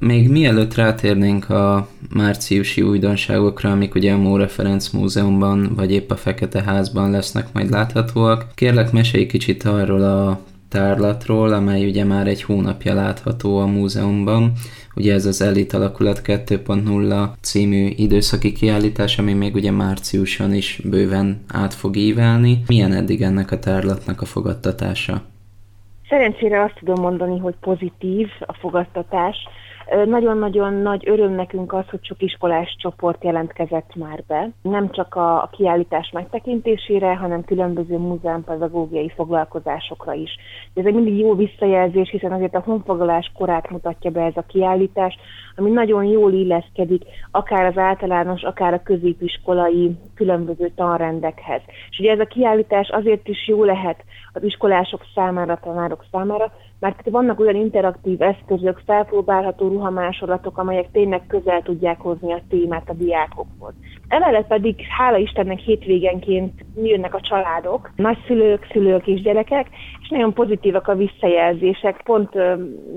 Még mielőtt rátérnénk a márciusi újdonságokra, amik ugye a Móra Ferenc Múzeumban, vagy épp a Fekete Házban lesznek majd láthatóak, kérlek mesélj kicsit arról a tárlatról, amely ugye már egy hónapja látható a múzeumban. Ugye ez az Elit Alakulat 2.0 című időszaki kiállítás, ami még ugye márciuson is bőven át fog ívelni. Milyen eddig ennek a tárlatnak a fogadtatása? Szerencsére azt tudom mondani, hogy pozitív a fogadtatás. Nagyon-nagyon nagy öröm nekünk az, hogy sok iskolás csoport jelentkezett már be, nem csak a, kiállítás megtekintésére, hanem különböző múzeumpedagógiai foglalkozásokra is. Ez egy mindig jó visszajelzés, hiszen azért a honfoglalás korát mutatja be ez a kiállítás, ami nagyon jól illeszkedik akár az általános, akár a középiskolai különböző tanrendekhez. És ugye ez a kiállítás azért is jó lehet az iskolások számára, tanárok számára, mert vannak olyan interaktív eszközök, felpróbálható ruhamásolatok, amelyek tényleg közel tudják hozni a témát a diákokhoz. Emellett pedig, hála Istennek, hétvégenként jönnek a családok, nagyszülők, szülők és gyerekek, és nagyon pozitívak a visszajelzések. Pont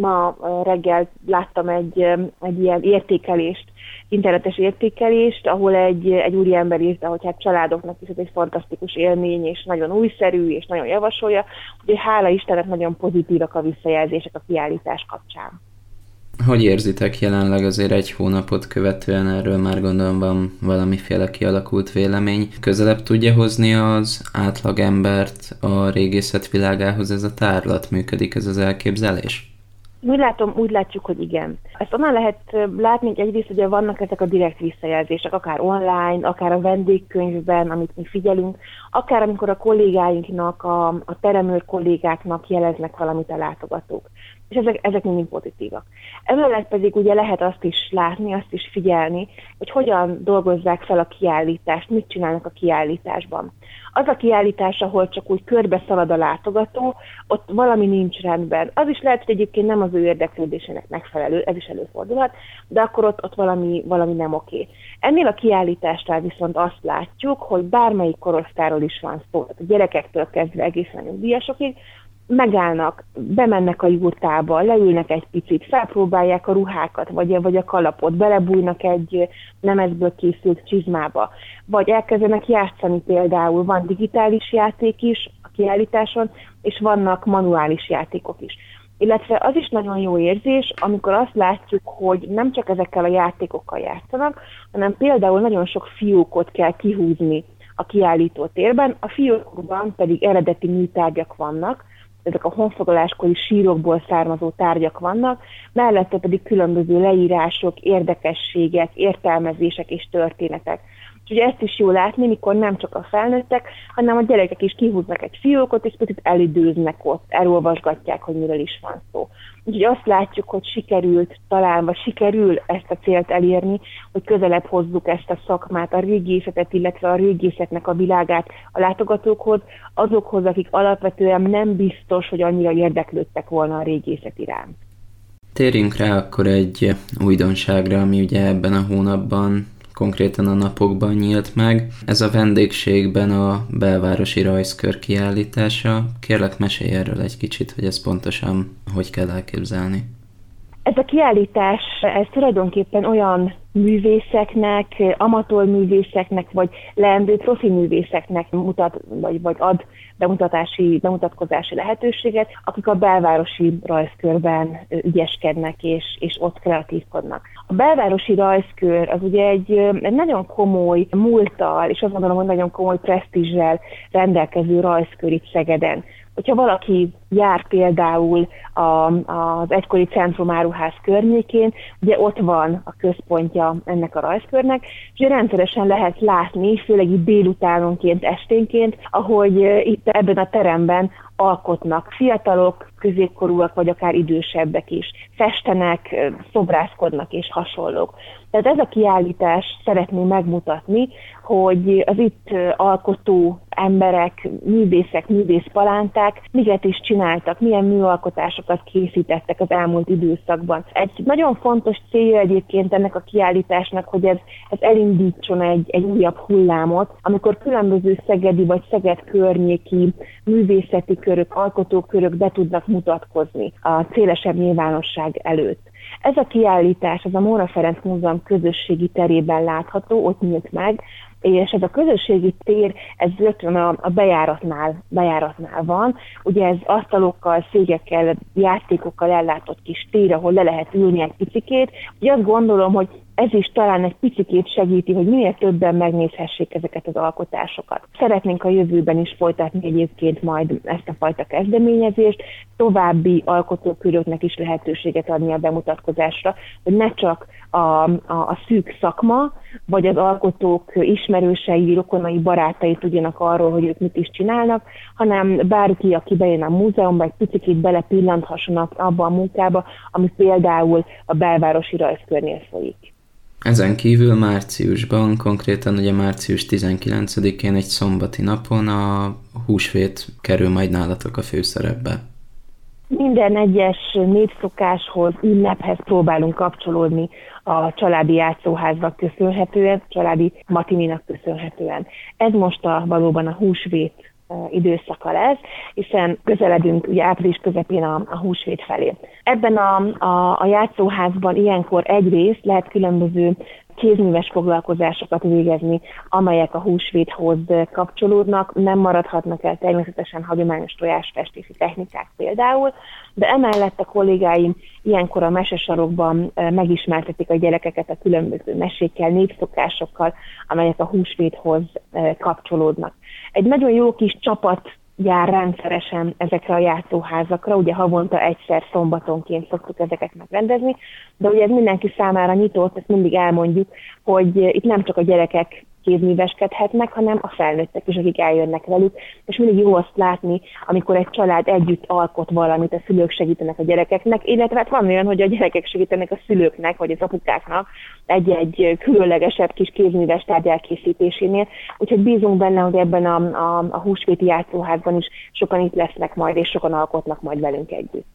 ma reggel láttam egy, egy ilyen értékelést, internetes értékelést, ahol egy, egy úriember írta, hogy hát családoknak is ez egy fantasztikus élmény, és nagyon újszerű, és nagyon javasolja, úgyhogy hála Istennek nagyon pozitívak a visszajelzések a kiállítás kapcsán. Hogy érzitek jelenleg azért egy hónapot követően erről már gondolom van valamiféle kialakult vélemény. Közelebb tudja hozni az átlagembert a régészet világához ez a tárlat? Működik ez az elképzelés? Úgy látom, úgy látjuk, hogy igen. Ezt onnan lehet látni, hogy egyrészt ugye vannak ezek a direkt visszajelzések, akár online, akár a vendégkönyvben, amit mi figyelünk, akár amikor a kollégáinknak, a, a teremőr kollégáknak jeleznek valamit a látogatók. És ezek, ezek mindig pozitívak. Emellett pedig ugye lehet azt is látni, azt is figyelni, hogy hogyan dolgozzák fel a kiállítást, mit csinálnak a kiállításban. Az a kiállítás, ahol csak úgy körbe szalad a látogató, ott valami nincs rendben. Az is lehet, hogy egyébként nem az ő érdeklődésének megfelelő, ez is előfordulhat, de akkor ott, ott valami, valami nem oké. Ennél a kiállításnál viszont azt látjuk, hogy bármelyik korosztáról is van szó, a gyerekektől kezdve egészen nyugdíjasokig, megállnak, bemennek a jurtába, leülnek egy picit, felpróbálják a ruhákat, vagy, vagy a kalapot, belebújnak egy nemezből készült csizmába, vagy elkezdenek játszani például, van digitális játék is a kiállításon, és vannak manuális játékok is. Illetve az is nagyon jó érzés, amikor azt látjuk, hogy nem csak ezekkel a játékokkal játszanak, hanem például nagyon sok fiókot kell kihúzni a kiállító térben, a fiókokban pedig eredeti műtárgyak vannak, ezek a honfoglaláskori sírokból származó tárgyak vannak, mellette pedig különböző leírások, érdekességek, értelmezések és történetek. Úgyhogy ezt is jó látni, mikor nem csak a felnőttek, hanem a gyerekek is kihúznak egy fiókot, és picit elidőznek ott, elolvasgatják, hogy miről is van szó. Úgyhogy azt látjuk, hogy sikerült talán, vagy sikerül ezt a célt elérni, hogy közelebb hozzuk ezt a szakmát, a régészetet, illetve a régészetnek a világát a látogatókhoz, azokhoz, akik alapvetően nem biztos, hogy annyira érdeklődtek volna a régészet iránt. Térjünk rá akkor egy újdonságra, ami ugye ebben a hónapban konkrétan a napokban nyílt meg. Ez a vendégségben a belvárosi rajzkör kiállítása. Kérlek, mesélj erről egy kicsit, hogy ez pontosan hogy kell elképzelni. Ez a kiállítás, ez tulajdonképpen olyan művészeknek, amatőr művészeknek, vagy leendő profi művészeknek mutat, vagy, vagy ad bemutatási, bemutatkozási lehetőséget, akik a belvárosi rajzkörben ügyeskednek és, és ott kreatívkodnak. A belvárosi rajzkör az ugye egy, egy nagyon komoly múlttal, és azt gondolom, hogy nagyon komoly presztízsel rendelkező rajzkör itt Szegeden hogyha valaki jár például a, az egykori centrumáruház környékén, ugye ott van a központja ennek a rajzkörnek, és rendszeresen lehet látni, főleg itt délutánonként, esténként, ahogy itt ebben a teremben alkotnak fiatalok, középkorúak, vagy akár idősebbek is. Festenek, szobrászkodnak és hasonlók. Tehát ez a kiállítás szeretné megmutatni, hogy az itt alkotó emberek, művészek, művészpalánták miket is csináltak, milyen műalkotásokat készítettek az elmúlt időszakban. Egy nagyon fontos célja egyébként ennek a kiállításnak, hogy ez, ez elindítson egy, egy újabb hullámot, amikor különböző szegedi vagy szeged környéki művészeti körök, alkotókörök be tudnak mutatkozni a szélesebb nyilvánosság előtt. Ez a kiállítás, az a Móra Ferenc Múzeum közösségi terében látható, ott nyílt meg, és ez a közösségi tér, ez rögtön a, a bejáratnál, bejáratnál van. Ugye ez asztalokkal, szégekkel, játékokkal ellátott kis tér, ahol le lehet ülni egy picikét. Ugye azt gondolom, hogy ez is talán egy picit segíti, hogy minél többen megnézhessék ezeket az alkotásokat. Szeretnénk a jövőben is folytatni egyébként majd ezt a fajta kezdeményezést, további alkotóköröknek is lehetőséget adni a bemutatkozásra, hogy ne csak a, a, a szűk szakma, vagy az alkotók ismerősei, rokonai, barátai tudjanak arról, hogy ők mit is csinálnak, hanem bárki, aki bejön a múzeumba, egy picit belepillaníthassanak abba a munkába, ami például a belvárosi rajzkörnél folyik. Ezen kívül márciusban, konkrétan ugye március 19-én egy szombati napon a húsvét kerül majd nálatok a főszerepbe. Minden egyes népszokáshoz, ünnephez próbálunk kapcsolódni a családi játszóháznak köszönhetően, családi matininak köszönhetően. Ez most a, valóban a húsvét időszaka lesz, hiszen közeledünk ugye április közepén a, a húsvét felé. Ebben a, a, a játszóházban ilyenkor egyrészt lehet különböző kézműves foglalkozásokat végezni, amelyek a húsvéthoz kapcsolódnak, nem maradhatnak el természetesen hagyományos tojásfestési technikák például, de emellett a kollégáim ilyenkor a mesesarokban megismertetik a gyerekeket a különböző mesékkel, népszokásokkal, amelyek a húsvéthoz kapcsolódnak. Egy nagyon jó kis csapat jár rendszeresen ezekre a játszóházakra, ugye havonta egyszer szombatonként szoktuk ezeket megrendezni, de ugye ez mindenki számára nyitott, ezt mindig elmondjuk, hogy itt nem csak a gyerekek kézműveskedhetnek, hanem a felnőttek is, akik eljönnek velük, és mindig jó azt látni, amikor egy család együtt alkot valamit, a szülők segítenek a gyerekeknek, illetve hát van olyan, hogy a gyerekek segítenek a szülőknek, vagy az apukáknak egy-egy különlegesebb kis kézműves tárgy elkészítésénél, úgyhogy bízunk benne, hogy ebben a, a, a húsvéti játszóházban is sokan itt lesznek majd, és sokan alkotnak majd velünk együtt.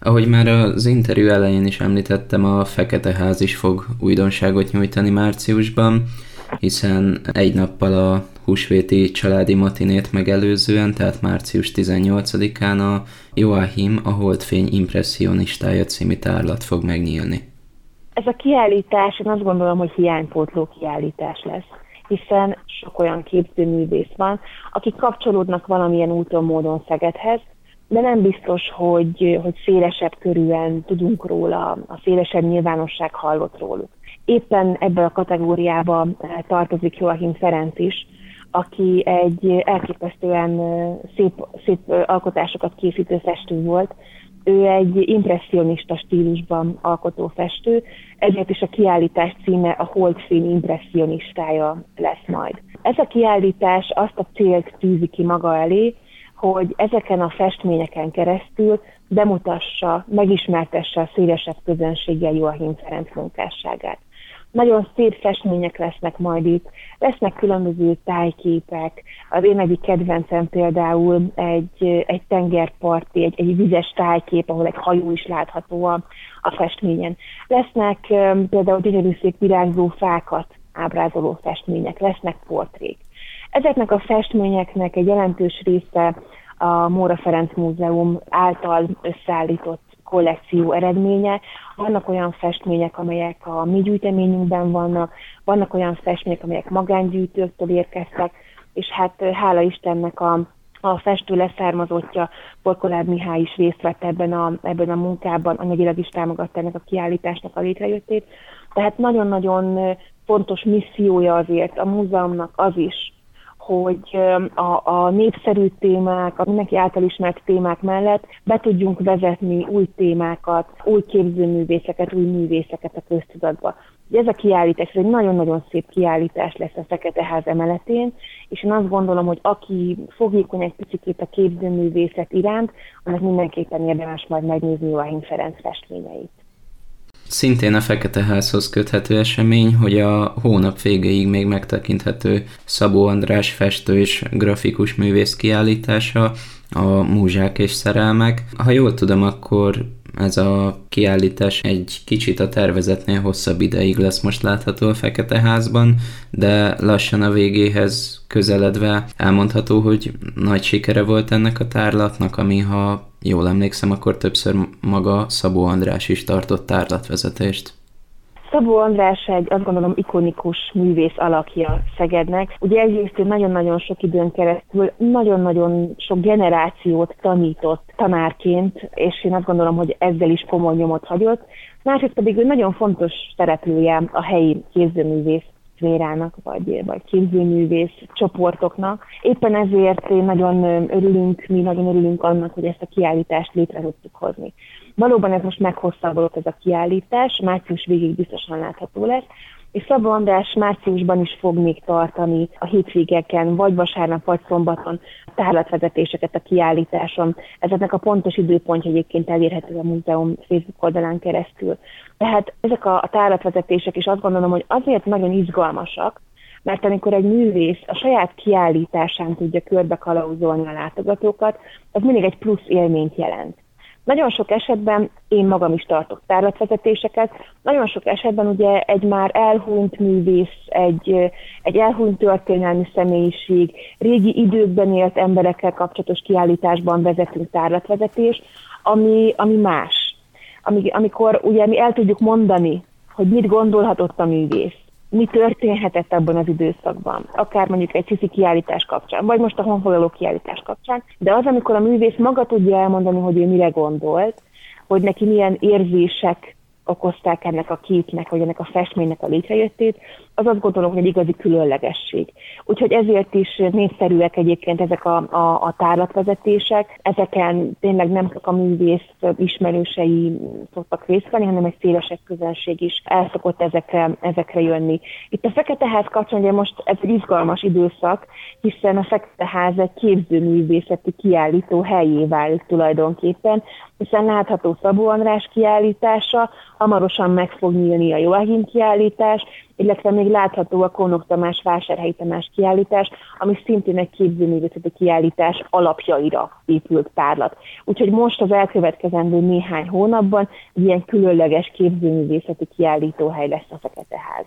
Ahogy már az interjú elején is említettem, a Fekete Ház is fog újdonságot nyújtani márciusban hiszen egy nappal a húsvéti családi matinét megelőzően, tehát március 18-án a Joachim, a Holdfény impressionistája című tárlat fog megnyílni. Ez a kiállítás, én azt gondolom, hogy hiánypótló kiállítás lesz hiszen sok olyan képzőművész van, akik kapcsolódnak valamilyen úton, módon Szegedhez, de nem biztos, hogy, hogy szélesebb körűen tudunk róla, a szélesebb nyilvánosság hallott róluk. Éppen ebben a kategóriába eh, tartozik Joachim Ferenc is, aki egy elképesztően eh, szép, szép eh, alkotásokat készítő festő volt. Ő egy impressionista stílusban alkotó festő, ezért is a kiállítás címe a Holdfény impressionistája lesz majd. Ez a kiállítás azt a célt tűzi ki maga elé, hogy ezeken a festményeken keresztül bemutassa, megismertesse a szélesebb közönséggel Joachim Ferenc munkásságát. Nagyon szép festmények lesznek majd itt, lesznek különböző tájképek. Az én egyik kedvencem például egy, egy tengerparti, egy, egy vizes tájkép, ahol egy hajó is látható a, a festményen. Lesznek um, például gyönyörű szép virágzó fákat ábrázoló festmények, lesznek portrék. Ezeknek a festményeknek egy jelentős része a Móra Ferenc Múzeum által összeállított kollekció eredménye. Vannak olyan festmények, amelyek a mi gyűjteményünkben vannak, vannak olyan festmények, amelyek magángyűjtőktől érkeztek, és hát hála Istennek a, a festő leszármazottja, Porkoláb Mihály is részt vett ebben a, ebben a munkában, anyagilag is támogatta ennek a kiállításnak a létrejöttét. Tehát nagyon-nagyon fontos missziója azért a múzeumnak az is, hogy a, a népszerű témák, a mindenki által ismert témák mellett be tudjunk vezetni új témákat, új képzőművészeket, új művészeket a köztudatba. Ez a kiállítás, ez egy nagyon-nagyon szép kiállítás lesz a Fekete Ház emeletén, és én azt gondolom, hogy aki fogékony egy picit a képzőművészet iránt, annak mindenképpen érdemes majd megnézni Joachim Ferenc festményeit. Szintén a Fekete Házhoz köthető esemény, hogy a hónap végéig még megtekinthető Szabó András festő és grafikus művész kiállítása, a Múzsák és Szerelmek. Ha jól tudom, akkor ez a kiállítás egy kicsit a tervezetnél hosszabb ideig lesz most látható a Fekete Házban, de lassan a végéhez közeledve elmondható, hogy nagy sikere volt ennek a tárlatnak, ami ha jól emlékszem, akkor többször maga Szabó András is tartott tárlatvezetést. Szabó András egy azt gondolom ikonikus művész alakja Szegednek. Ugye egyrészt nagyon-nagyon sok időn keresztül nagyon-nagyon sok generációt tanított tanárként, és én azt gondolom, hogy ezzel is komoly nyomot hagyott. Másrészt pedig ő nagyon fontos szereplője a helyi kézőművész szférának, vagy, vagy képzőművész csoportoknak. Éppen ezért nagyon örülünk, mi nagyon örülünk annak, hogy ezt a kiállítást létre tudtuk hozni. Valóban ez most meghosszabbodott ez a kiállítás, március végig biztosan látható lesz, és Szabó András márciusban is fog még tartani a hétvégeken, vagy vasárnap, vagy szombaton tárlatvezetéseket a kiállításon. Ezeknek a pontos időpontja egyébként elérhető a múzeum Facebook oldalán keresztül. Tehát ezek a tárlatvezetések is azt gondolom, hogy azért nagyon izgalmasak, mert amikor egy művész a saját kiállításán tudja körbe kalauzolni a látogatókat, az mindig egy plusz élményt jelent. Nagyon sok esetben én magam is tartok tárlatvezetéseket, nagyon sok esetben ugye egy már elhunyt művész, egy, egy elhunyt történelmi személyiség, régi időkben élt emberekkel kapcsolatos kiállításban vezetünk tárlatvezetést, ami, ami más. Ami, amikor ugye mi el tudjuk mondani, hogy mit gondolhatott a művész, mi történhetett abban az időszakban, akár mondjuk egy Cici kiállítás kapcsán, vagy most a honfoglaló kiállítás kapcsán, de az, amikor a művész maga tudja elmondani, hogy ő mire gondolt, hogy neki milyen érzések okozták ennek a képnek, vagy ennek a festménynek a létrejöttét, az azt gondolom, hogy egy igazi különlegesség. Úgyhogy ezért is népszerűek egyébként ezek a, a, a tárlatvezetések. Ezeken tényleg nem csak a művész ismerősei szoktak részt venni, hanem egy szélesebb közönség is el szokott ezekre, ezekre jönni. Itt a Fekete Ház kapcsán ugye most ez egy izgalmas időszak, hiszen a Fekete Ház egy képzőművészeti kiállító helyé vált tulajdonképpen, hiszen látható Szabó András kiállítása, hamarosan meg fog nyílni a Joachim kiállítás, illetve még látható a Konok Tamás Vásárhelyi Tamás kiállítás, ami szintén egy képzőművészeti kiállítás alapjaira épült tárlat. Úgyhogy most az elkövetkezendő néhány hónapban ilyen különleges képzőművészeti kiállítóhely lesz a Fekete Ház.